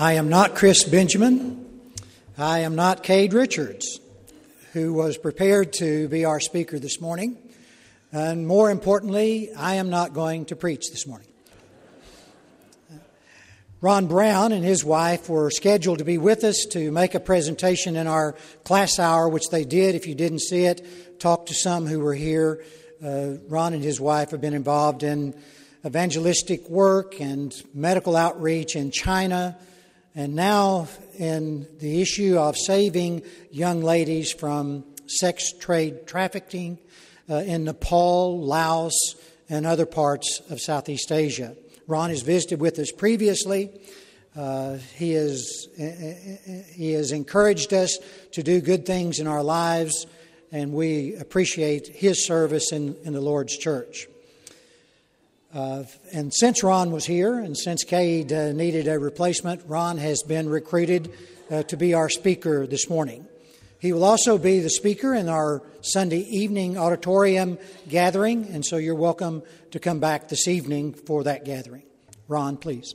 I am not Chris Benjamin. I am not Cade Richards, who was prepared to be our speaker this morning. And more importantly, I am not going to preach this morning. Ron Brown and his wife were scheduled to be with us to make a presentation in our class hour, which they did. If you didn't see it, talk to some who were here. Uh, Ron and his wife have been involved in evangelistic work and medical outreach in China, and now in the issue of saving young ladies from sex trade trafficking uh, in Nepal, Laos, and other parts of Southeast Asia. Ron has visited with us previously. Uh, he, has, he has encouraged us to do good things in our lives, and we appreciate his service in, in the Lord's church. Uh, and since Ron was here, and since Cade uh, needed a replacement, Ron has been recruited uh, to be our speaker this morning. He will also be the speaker in our Sunday evening auditorium gathering, and so you're welcome to come back this evening for that gathering. Ron, please.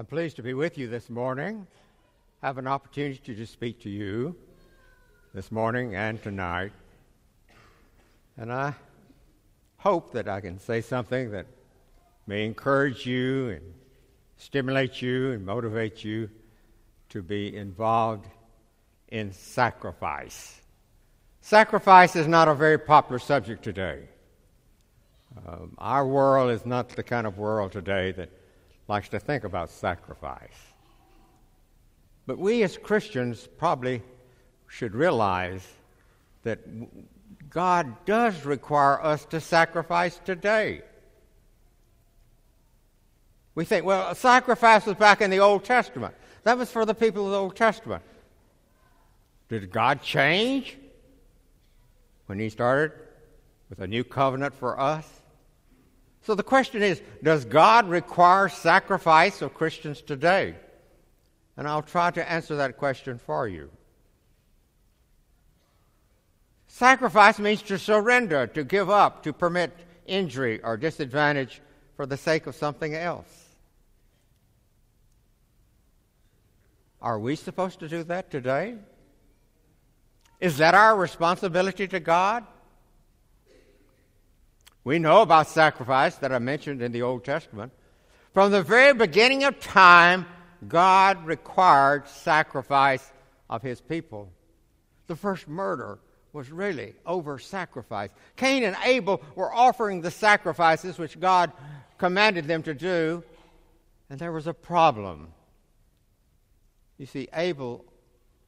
I'm pleased to be with you this morning. Have an opportunity to speak to you this morning and tonight. And I hope that I can say something that may encourage you and stimulate you and motivate you to be involved in sacrifice. Sacrifice is not a very popular subject today. Um, our world is not the kind of world today that likes to think about sacrifice. But we as Christians probably should realize that God does require us to sacrifice today. We think, well, sacrifice was back in the Old Testament. That was for the people of the Old Testament. Did God change when He started with a new covenant for us? So the question is Does God require sacrifice of Christians today? And I'll try to answer that question for you. Sacrifice means to surrender, to give up, to permit injury or disadvantage for the sake of something else. Are we supposed to do that today? Is that our responsibility to God? We know about sacrifice that I mentioned in the Old Testament. From the very beginning of time, God required sacrifice of his people. The first murder was really over sacrifice. Cain and Abel were offering the sacrifices which God commanded them to do, and there was a problem. You see, Abel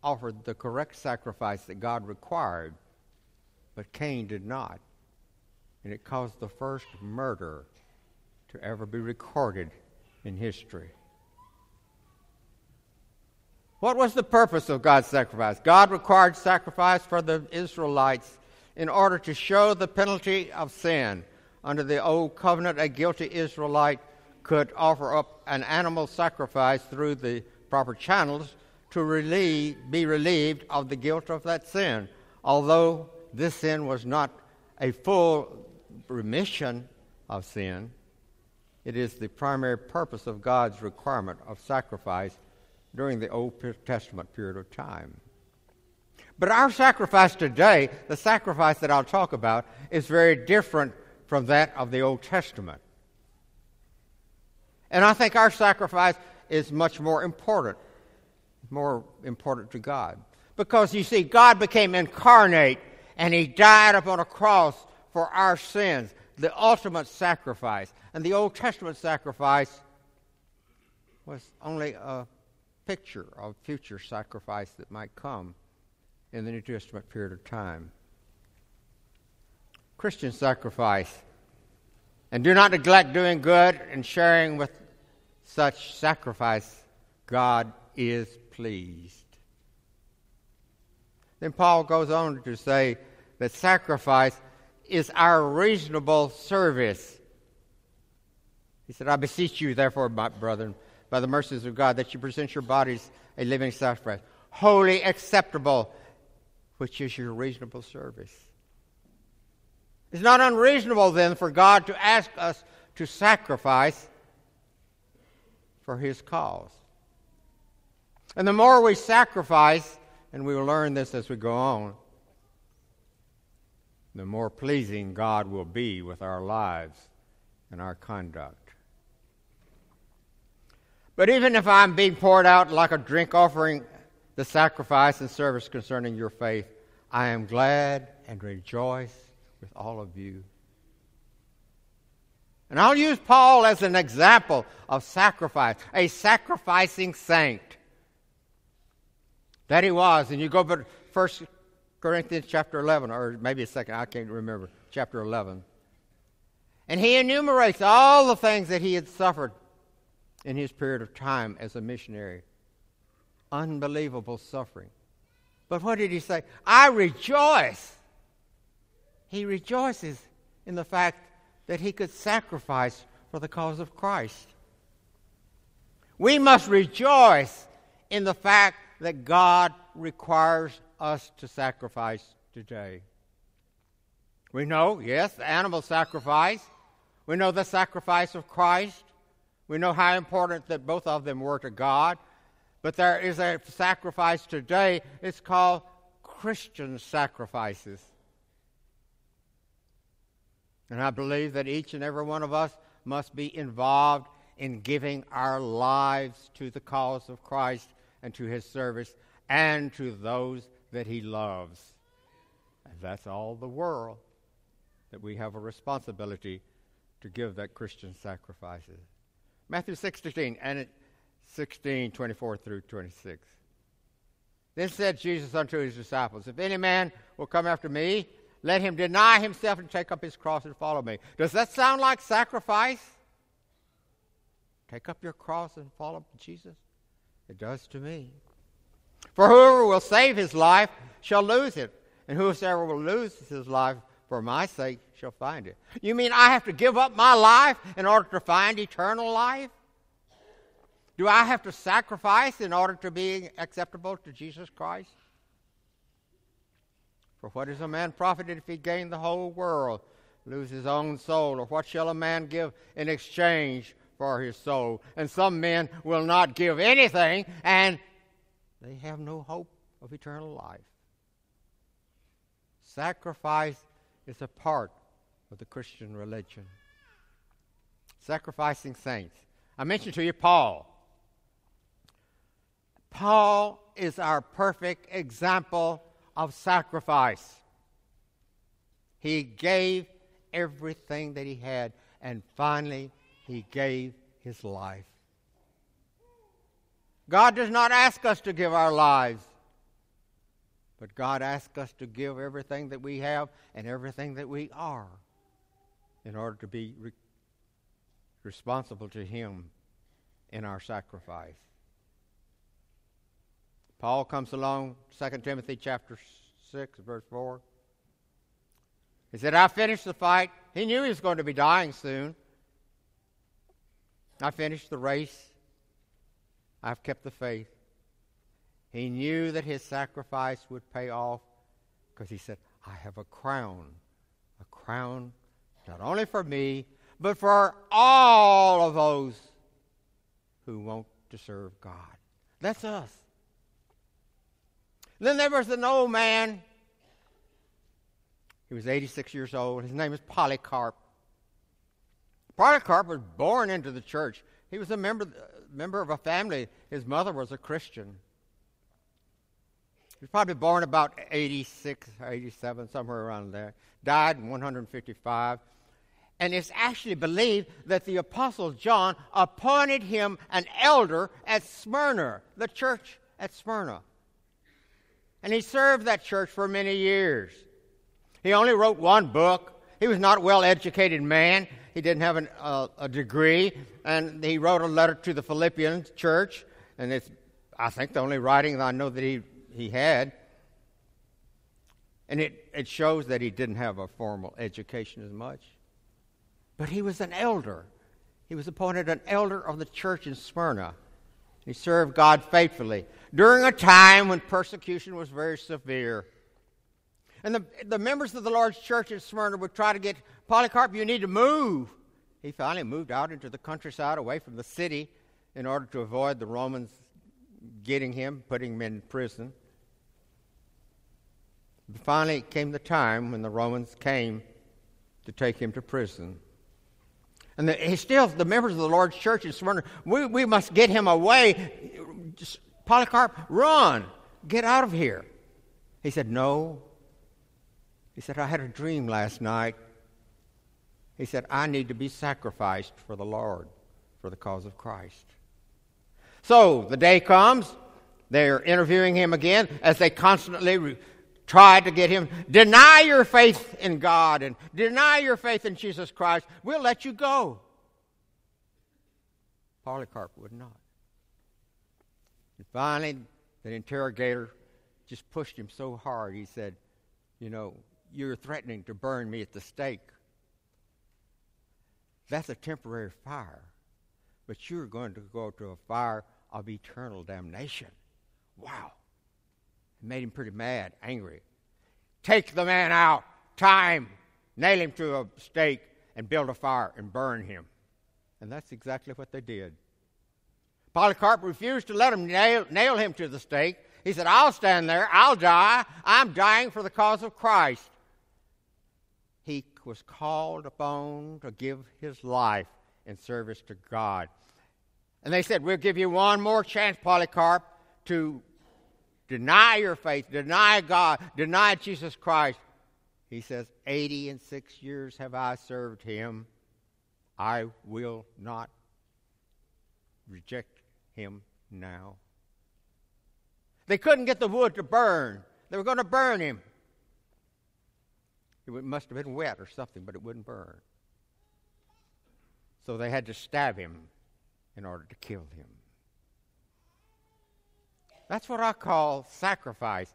offered the correct sacrifice that God required, but Cain did not and it caused the first murder to ever be recorded in history. What was the purpose of God's sacrifice? God required sacrifice for the Israelites in order to show the penalty of sin. Under the Old Covenant, a guilty Israelite could offer up an animal sacrifice through the proper channels to relieve, be relieved of the guilt of that sin. Although this sin was not a full remission of sin. It is the primary purpose of God's requirement of sacrifice during the Old Testament period of time. But our sacrifice today, the sacrifice that I'll talk about, is very different from that of the Old Testament. And I think our sacrifice is much more important, more important to God. Because you see, God became incarnate and He died upon a cross for our sins, the ultimate sacrifice. And the Old Testament sacrifice was only a picture of future sacrifice that might come in the New Testament period of time. Christian sacrifice. And do not neglect doing good and sharing with such sacrifice. God is pleased. Then Paul goes on to say that sacrifice is our reasonable service. He said, I beseech you, therefore, my brethren, by the mercies of God that you present your bodies a living sacrifice, wholly acceptable, which is your reasonable service. It's not unreasonable then for God to ask us to sacrifice for His cause. And the more we sacrifice, and we will learn this as we go on, the more pleasing God will be with our lives and our conduct. But even if I'm being poured out like a drink offering the sacrifice and service concerning your faith, I am glad and rejoice with all of you. And I'll use Paul as an example of sacrifice, a sacrificing saint. That he was. And you go to 1 Corinthians chapter 11, or maybe a second, I can't remember, chapter 11. And he enumerates all the things that he had suffered in his period of time as a missionary. Unbelievable suffering. But what did he say? I rejoice. He rejoices in the fact that he could sacrifice for the cause of Christ. We must rejoice in the fact that God requires us to sacrifice today. We know, yes, the animal sacrifice. We know the sacrifice of Christ. We know how important that both of them were to God. But there is a sacrifice today. It's called Christian sacrifices. And I believe that each and every one of us must be involved in giving our lives to the cause of Christ and to his service and to those that he loves. And that's all the world that we have a responsibility to give that Christian sacrifices. Matthew 16 and 16, 24 through 26. Then said Jesus unto his disciples, If any man will come after me, let him deny himself and take up his cross and follow me. Does that sound like sacrifice? Take up your cross and follow Jesus? It does to me. For whoever will save his life shall lose it, and whosoever will lose his life for my sake shall find it. You mean I have to give up my life in order to find eternal life? Do I have to sacrifice in order to be acceptable to Jesus Christ? For what is a man profited if he gain the whole world, lose his own soul? Or what shall a man give in exchange for his soul? And some men will not give anything, and they have no hope of eternal life. Sacrifice is a part of the Christian religion. Sacrificing saints. I mentioned to you Paul. Paul is our perfect example of sacrifice. He gave everything that he had, and finally, he gave his life. God does not ask us to give our lives, but God asks us to give everything that we have and everything that we are in order to be re- responsible to Him in our sacrifice. Paul comes along, 2 Timothy chapter 6, verse 4. He said, I finished the fight. He knew he was going to be dying soon. I finished the race. I've kept the faith. He knew that his sacrifice would pay off because he said, I have a crown, a crown not only for me, but for all of those who want to serve God. That's us. Then there was an old man. He was 86 years old. His name is Polycarp. Polycarp was born into the church. He was a member, member of a family. His mother was a Christian. He was probably born about 86, or 87, somewhere around there. Died in 155. And it's actually believed that the Apostle John appointed him an elder at Smyrna, the church at Smyrna. And he served that church for many years. He only wrote one book. He was not a well educated man. He didn't have an, uh, a degree, and he wrote a letter to the Philippian church, and it's, I think, the only writing that I know that he, he had. And it, it shows that he didn't have a formal education as much. But he was an elder. He was appointed an elder of the church in Smyrna. He served God faithfully during a time when persecution was very severe. And the, the members of the Lord's church in Smyrna would try to get Polycarp, you need to move. He finally moved out into the countryside away from the city in order to avoid the Romans getting him, putting him in prison. Finally came the time when the Romans came to take him to prison. And the, he still, the members of the Lord's church in Smyrna, we, we must get him away. Just, Polycarp, run. Get out of here. He said, No. He said, I had a dream last night. He said, I need to be sacrificed for the Lord, for the cause of Christ. So the day comes, they're interviewing him again as they constantly re- tried to get him, deny your faith in God and deny your faith in Jesus Christ, we'll let you go. Polycarp would not. And finally, the interrogator just pushed him so hard, he said, You know, you're threatening to burn me at the stake. That's a temporary fire, but you're going to go to a fire of eternal damnation. Wow. It made him pretty mad, angry. Take the man out, him, nail him to a stake, and build a fire and burn him. And that's exactly what they did. Polycarp refused to let him nail, nail him to the stake. He said, I'll stand there, I'll die, I'm dying for the cause of Christ. Was called upon to give his life in service to God. And they said, We'll give you one more chance, Polycarp, to deny your faith, deny God, deny Jesus Christ. He says, 80 and six years have I served him. I will not reject him now. They couldn't get the wood to burn. They were going to burn him. It must have been wet or something, but it wouldn't burn. So they had to stab him in order to kill him. That's what I call sacrifice,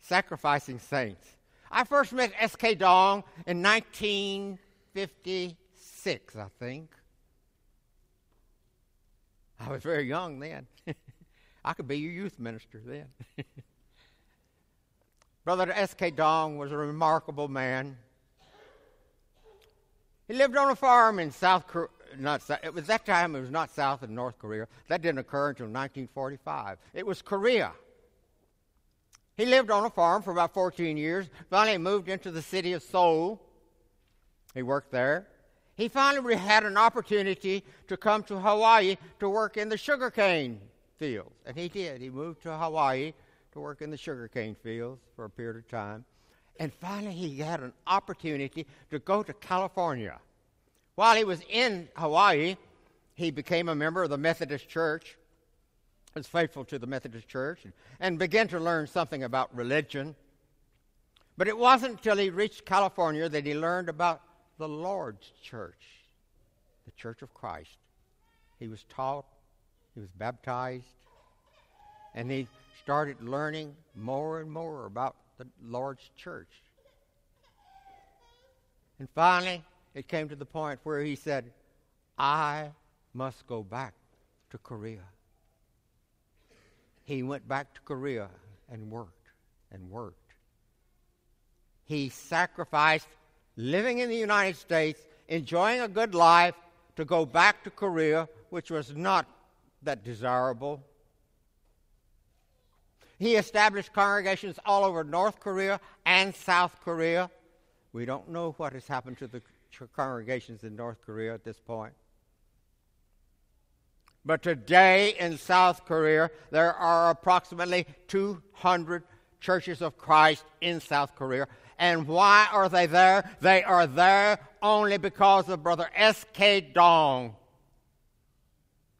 sacrificing saints. I first met S.K. Dong in 1956, I think. I was very young then. I could be your youth minister then. Brother S.K. Dong was a remarkable man. He lived on a farm in South Korea. Not, it was that time it was not South and North Korea. That didn't occur until 1945. It was Korea. He lived on a farm for about 14 years. Finally, moved into the city of Seoul. He worked there. He finally had an opportunity to come to Hawaii to work in the sugarcane fields. And he did. He moved to Hawaii to work in the sugarcane fields for a period of time. And finally, he had an opportunity to go to California. While he was in Hawaii, he became a member of the Methodist Church, was faithful to the Methodist Church, and, began to learn something about religion. But it wasn't until he reached California that he learned about the Lord's Church, the Church of Christ. He was taught, he was baptized, and he started learning more and more about the Lord's church. And finally, it came to the point where he said, I must go back to Korea. He went back to Korea and worked and worked. He sacrificed living in the United States, enjoying a good life, to go back to Korea, which was not that desirable. He established congregations all over North Korea and South Korea. We don't know what has happened to the congregations in North Korea at this point. But today in South Korea, there are approximately 200 churches of Christ in South Korea. And why are they there? They are there only because of Brother S.K. Dong.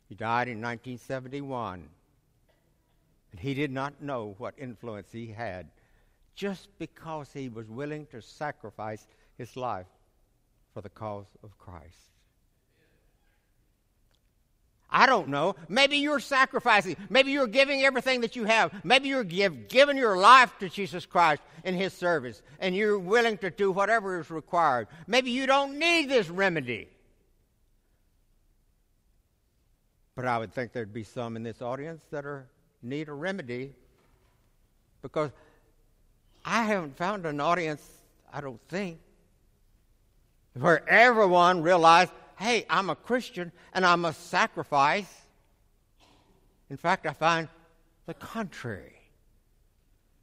He died in 1971. And he did not know what influence he had just because he was willing to sacrifice his life for the cause of Christ. I don't know. Maybe you're sacrificing. Maybe you're giving everything that you have. Maybe you're give, giving your life to Jesus Christ in His service, and you're willing to do whatever is required. Maybe you don't need this remedy. But I would think there'd be some in this audience that are need a remedy because I haven't found an audience, I don't think, where everyone realized, hey, I'm a Christian and I must sacrifice. In fact, I find the contrary.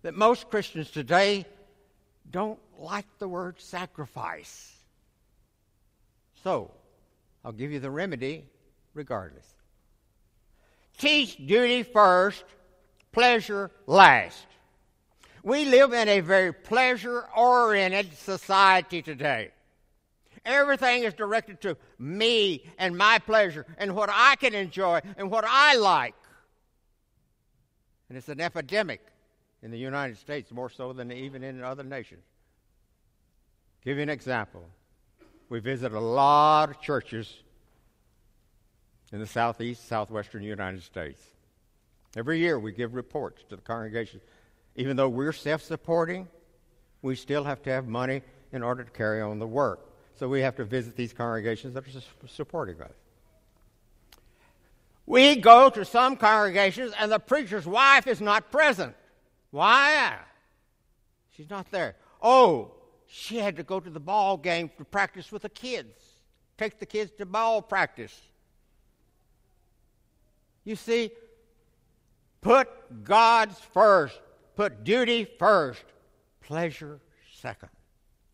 That most Christians today don't like the word sacrifice. So, I'll give you the remedy regardless. Teach duty first, pleasure last. We live in a very pleasure oriented society today. Everything is directed to me and my pleasure and what I can enjoy and what I like. And it's an epidemic in the United States more so than even in other nations. Give you an example. We visit a lot of churches in the southeast, southwestern United States. Every year we give reports to the congregation. Even though we're self supporting, we still have to have money in order to carry on the work. So we have to visit these congregations that are supporting us. We go to some congregations and the preacher's wife is not present. Why? She's not there. Oh, she had to go to the ball game to practice with the kids, take the kids to ball practice. You see, put God's first, put duty first, pleasure second,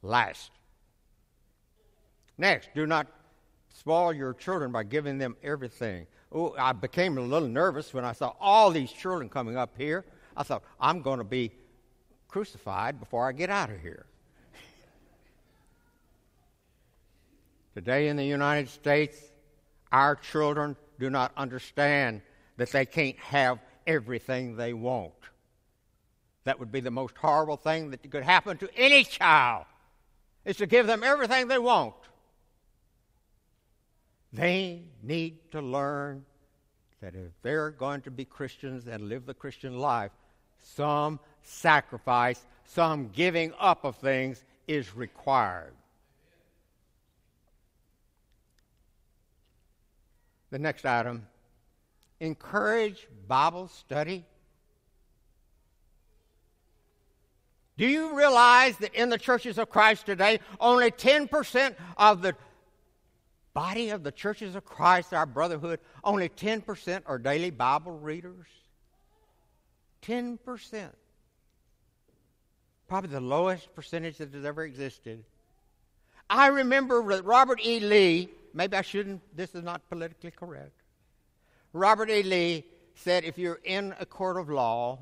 last. Next, do not spoil your children by giving them everything. Oh, I became a little nervous when I saw all these children coming up here. I thought, I'm going to be crucified before I get out of here. Today in the United States, our children do not understand that they can't have everything they want. That would be the most horrible thing that could happen to any child, is to give them everything they want. They need to learn that if they're going to be Christians and live the Christian life, some sacrifice, some giving up of things is required. The next item encourage Bible study. Do you realize that in the churches of Christ today, only 10% of the body of the churches of Christ, our brotherhood, only 10% are daily Bible readers? 10%. Probably the lowest percentage that has ever existed. I remember that Robert E. Lee maybe I shouldn't, this is not politically correct. Robert E. Lee said if you're in a court of law,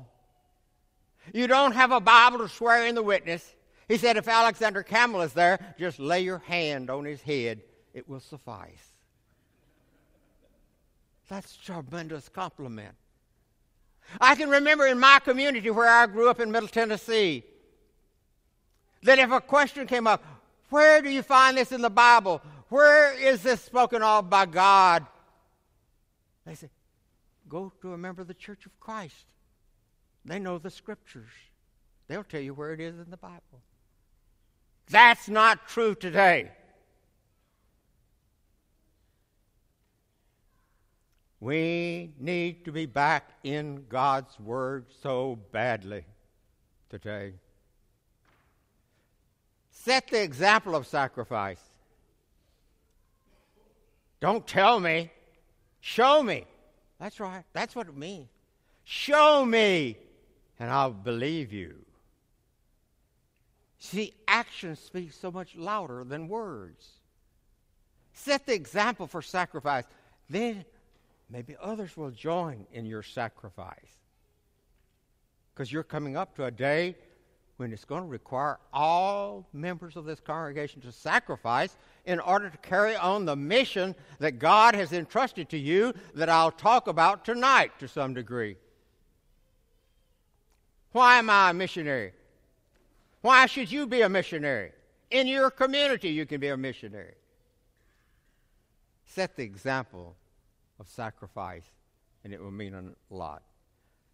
you don't have a Bible to swear in the witness. He said if Alexander Campbell is there, just lay your hand on his head, it will suffice. That's a tremendous compliment. I can remember in my community where I grew up in Middle Tennessee that if a question came up, where do you find this in the Bible? Where is this spoken of by God? They say, Go to a member of the Church of Christ. They know the scriptures. They'll tell you where it is in the Bible. That's not true today. We need to be back in God's Word so badly today. Set the example of sacrifice. Don't tell me. Show me. That's right. That's what it means. Show me, and I'll believe you. See, actions speak so much louder than words. Set the example for sacrifice. Then maybe others will join in your sacrifice. Because you're coming up to a day when it's going to require all members of this congregation to sacrifice in order to carry on the mission that God has entrusted to you that I'll talk about tonight to some degree. Why am I a missionary? Why should you be a missionary? In your community, you can be a missionary. Set the example of sacrifice, and it will mean a lot.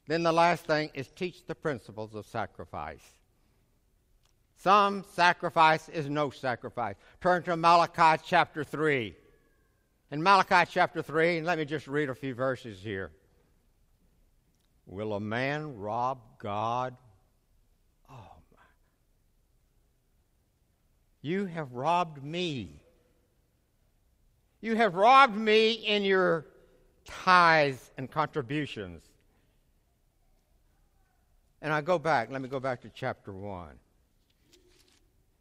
Then the last thing is teach the principles of sacrifice. Some sacrifice is no sacrifice. Turn to Malachi chapter 3. In Malachi chapter 3, and let me just read a few verses here. Will a man rob God? Oh, my. You have robbed me. You have robbed me in your tithes and contributions. And I go back, let me go back to chapter 1.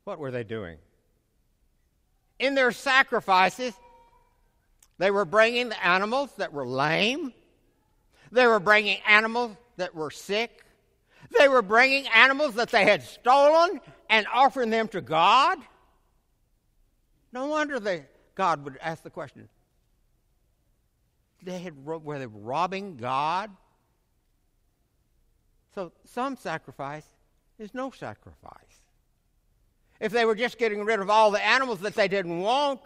What were they doing? In their sacrifices, they were bringing the animals that were lame. They were bringing animals that were sick. They were bringing animals that they had stolen and offering them to God. No wonder they, God would ask the question they had, were they robbing God? So some sacrifice is no sacrifice. If they were just getting rid of all the animals that they didn't want,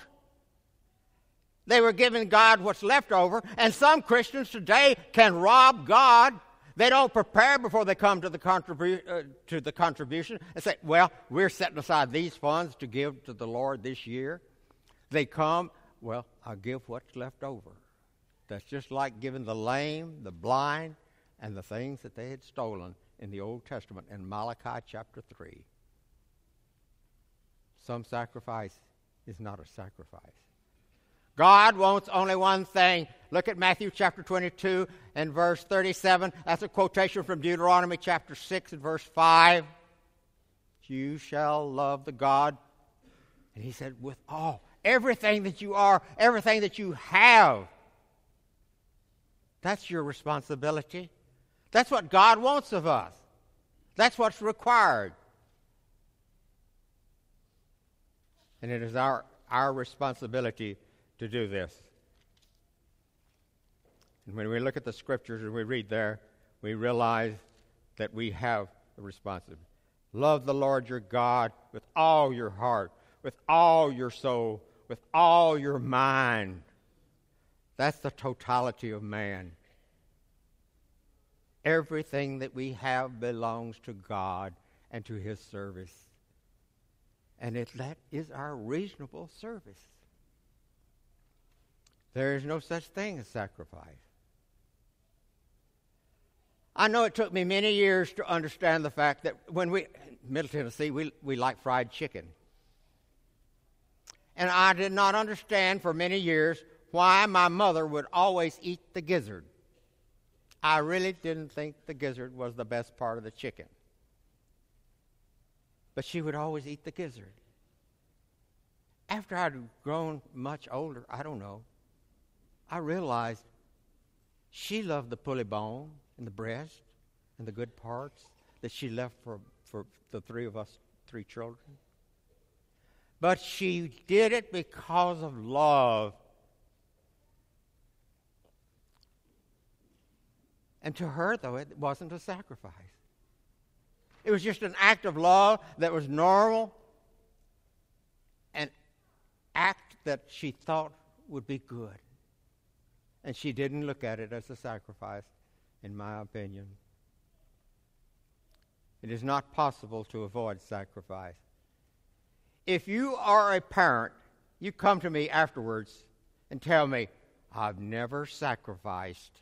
they were giving God what's left over. And some Christians today can rob God. They don't prepare before they come to the, contribu- uh, to the contribution and say, Well, we're setting aside these funds to give to the Lord this year. They come, Well, I'll give what's left over. That's just like giving the lame, the blind, and the things that they had stolen in the Old Testament in Malachi chapter 3. Some sacrifice is not a sacrifice. God wants only one thing. Look at Matthew chapter 22 and verse 37. That's a quotation from Deuteronomy chapter 6 and verse 5. You shall love the God. And he said, with all, everything that you are, everything that you have. That's your responsibility. That's what God wants of us. That's what's required. And it is our, our responsibility to do this. And when we look at the scriptures and we read there, we realize that we have a responsibility. Love the Lord your God with all your heart, with all your soul, with all your mind. That's the totality of man. Everything that we have belongs to God and to His service. And it, that is our reasonable service. There is no such thing as sacrifice. I know it took me many years to understand the fact that when we, Middle Tennessee, we, we like fried chicken. And I did not understand for many years why my mother would always eat the gizzard. I really didn't think the gizzard was the best part of the chicken. But she would always eat the gizzard. After I'd grown much older, I don't know, I realized she loved the pulley bone and the breast and the good parts that she left for, for the three of us, three children. But she did it because of love. And to her, though, it wasn't a sacrifice. It was just an act of love that was normal, an act that she thought would be good. And she didn't look at it as a sacrifice, in my opinion. It is not possible to avoid sacrifice. If you are a parent, you come to me afterwards and tell me, I've never sacrificed.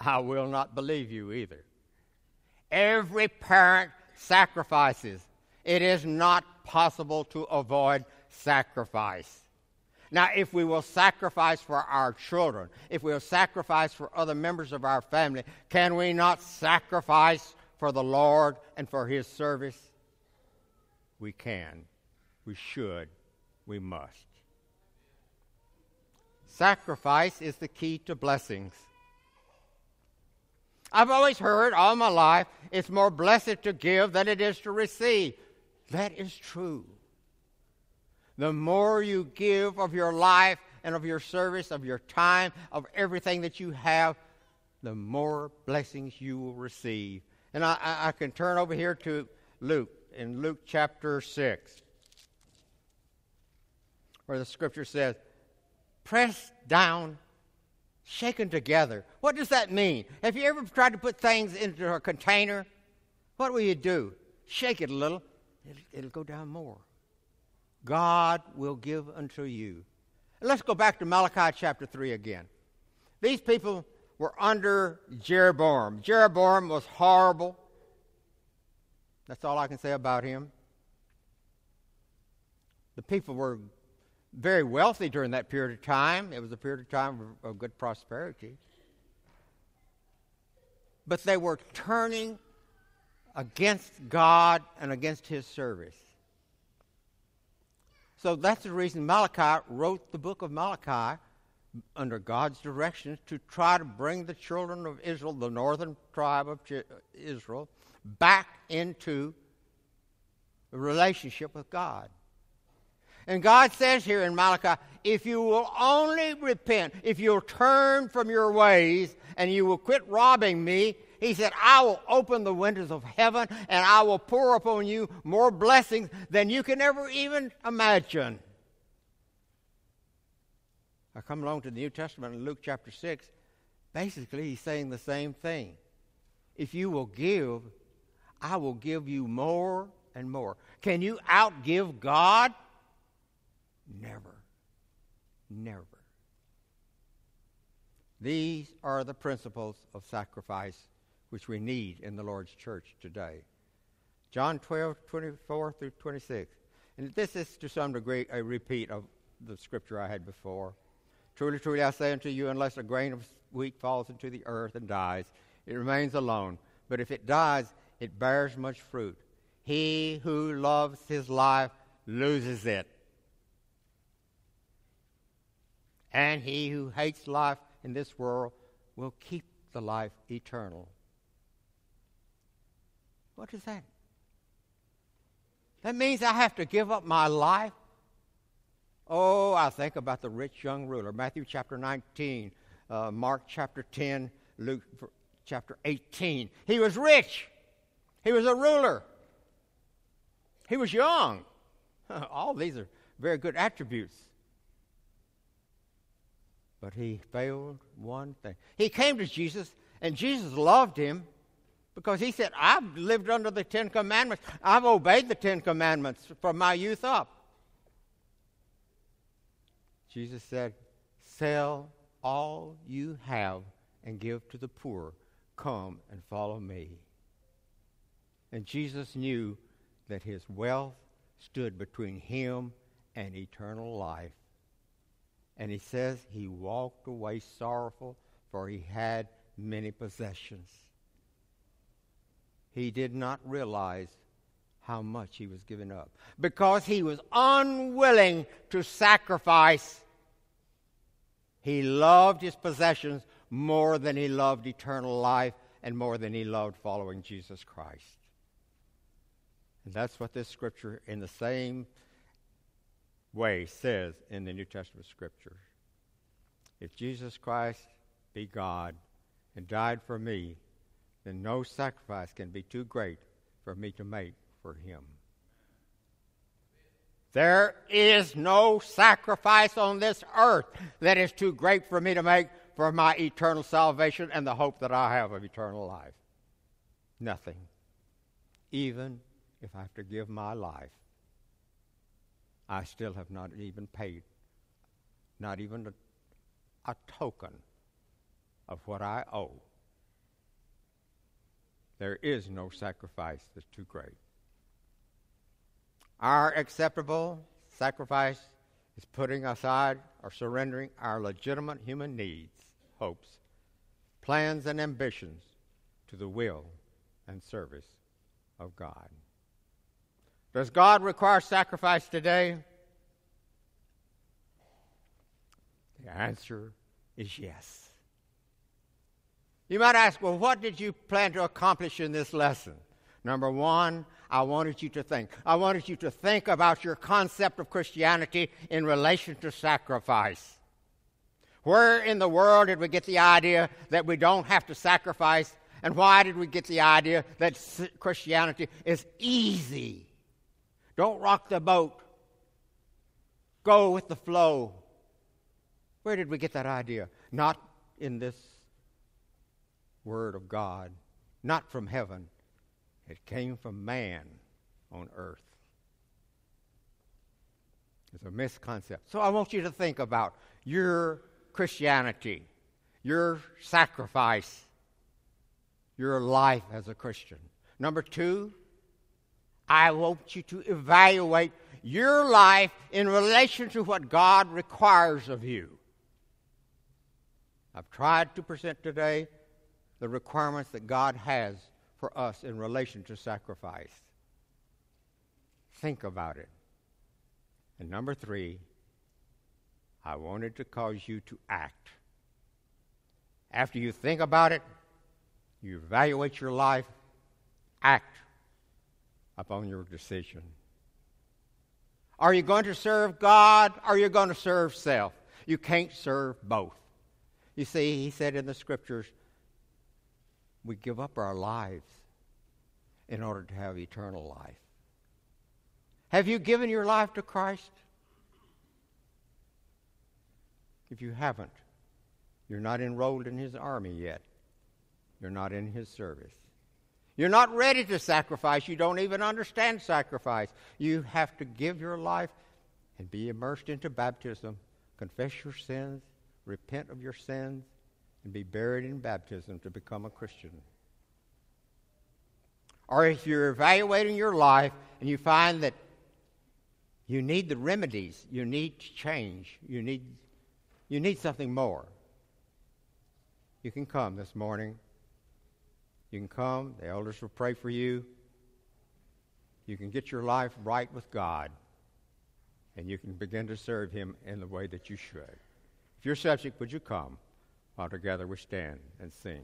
I will not believe you either. Every parent sacrifices. It is not possible to avoid sacrifice. Now, if we will sacrifice for our children, if we will sacrifice for other members of our family, can we not sacrifice for the Lord and for His service? We can. We should. We must. Sacrifice is the key to blessings. I've always heard all my life it's more blessed to give than it is to receive. That is true. The more you give of your life and of your service, of your time, of everything that you have, the more blessings you will receive. And I, I, can turn over here to Luke, in Luke chapter 6, where the scripture says, Press down shaken together. What does that mean? Have you ever tried to put things into a container? What will you do? Shake it a little, it'll, it'll go down more. God will give unto you Let's go back to Malachi chapter 3 again. These people were under Jeroboam. Jeroboam was horrible. That's all I can say about him. The people were very wealthy during that period of time. It was a period of time of, of good prosperity. But they were turning against God and against His service. So that's the reason Malachi wrote the book of Malachi under God's directions to try to bring the children of Israel, the northern tribe of Israel, back into a relationship with God. And God says here in Malachi, if you will only repent, if you'll turn from your ways and you will quit robbing me, he said, I will open the windows of heaven and I will pour upon you more blessings than you can ever even imagine. I come along to the New Testament in Luke chapter 6. Basically, he's saying the same thing. If you will give, I will give you more and more. Can you outgive God? Never. Never. These are the principles of sacrifice which we need in the Lord's church today. John 12, 24 through 26. And this is to some degree a repeat of the scripture I had before. Truly, truly, I say unto you, unless a grain of wheat falls into the earth and dies, it remains alone. But if it dies, it bears much fruit. He who loves his life loses it. And he who hates life in this world will keep the life eternal. What is that? That means I have to give up my life Oh, I think about the rich young ruler. Matthew chapter 19, uh, Mark chapter 10, Luke chapter 18. He was rich, he was a ruler, he was young. All these are very good attributes. But he failed one thing. He came to Jesus, and Jesus loved him because he said, I've lived under the Ten Commandments. I've obeyed the Ten Commandments from my youth up. Jesus said, Sell all you have and give to the poor. Come and follow me. And Jesus knew that his wealth stood between him and eternal life. And he says he walked away sorrowful, for he had many possessions. He did not realize how much he was giving up because he was unwilling to sacrifice he loved his possessions more than he loved eternal life and more than he loved following Jesus Christ. And that's what this scripture, in the same way, says in the New Testament scriptures. If Jesus Christ be God and died for me, then no sacrifice can be too great for me to make for him. There is no sacrifice on this earth that is too great for me to make for my eternal salvation and the hope that I have of eternal life. Nothing. Even if I have to give my life, I still have not even paid, not even a, a token of what I owe. There is no sacrifice that's too great. Our acceptable sacrifice is putting aside or surrendering our legitimate human needs, hopes, plans, and ambitions to the will and service of God. Does God require sacrifice today? The answer is yes. You might ask, well, what did you plan to accomplish in this lesson? Number one, I wanted you to think. I wanted you to think about your concept of Christianity in relation to sacrifice. Where in the world did we get the idea that we don't have to sacrifice? And why did we get the idea that Christianity is easy? Don't rock the boat. Go with the flow. Where did we get that idea? Not in this Word of God, not from heaven. It came from man on earth. It's a misconception. So I want you to think about your Christianity, your sacrifice, your life as a Christian. Number two, I want you to evaluate your life in relation to what God requires of you. I've tried to present today the requirements that God has for us in relation to sacrifice. Think about it. And number three, I wanted to cause you to act. After you think about it, you evaluate your life, act upon your decision. Are you going to serve God or are you going to serve self? You can't serve both. You see, he said in the scriptures, we give up our lives in order to have eternal life. Have you given your life to Christ? If you haven't, you're not enrolled in his army yet. You're not in his service. You're not ready to sacrifice. You don't even understand sacrifice. You have to give your life and be immersed into baptism, confess your sins, repent of your sins, and be buried in baptism to become a Christian. Or if you're evaluating your life and you find that you need the remedies, you need to change, you need, you need something more, you can come this morning you can come, the elders will pray for you. You can get your life right with God, and you can begin to serve Him in the way that you should. If you're subject, would you come while together we stand and sing?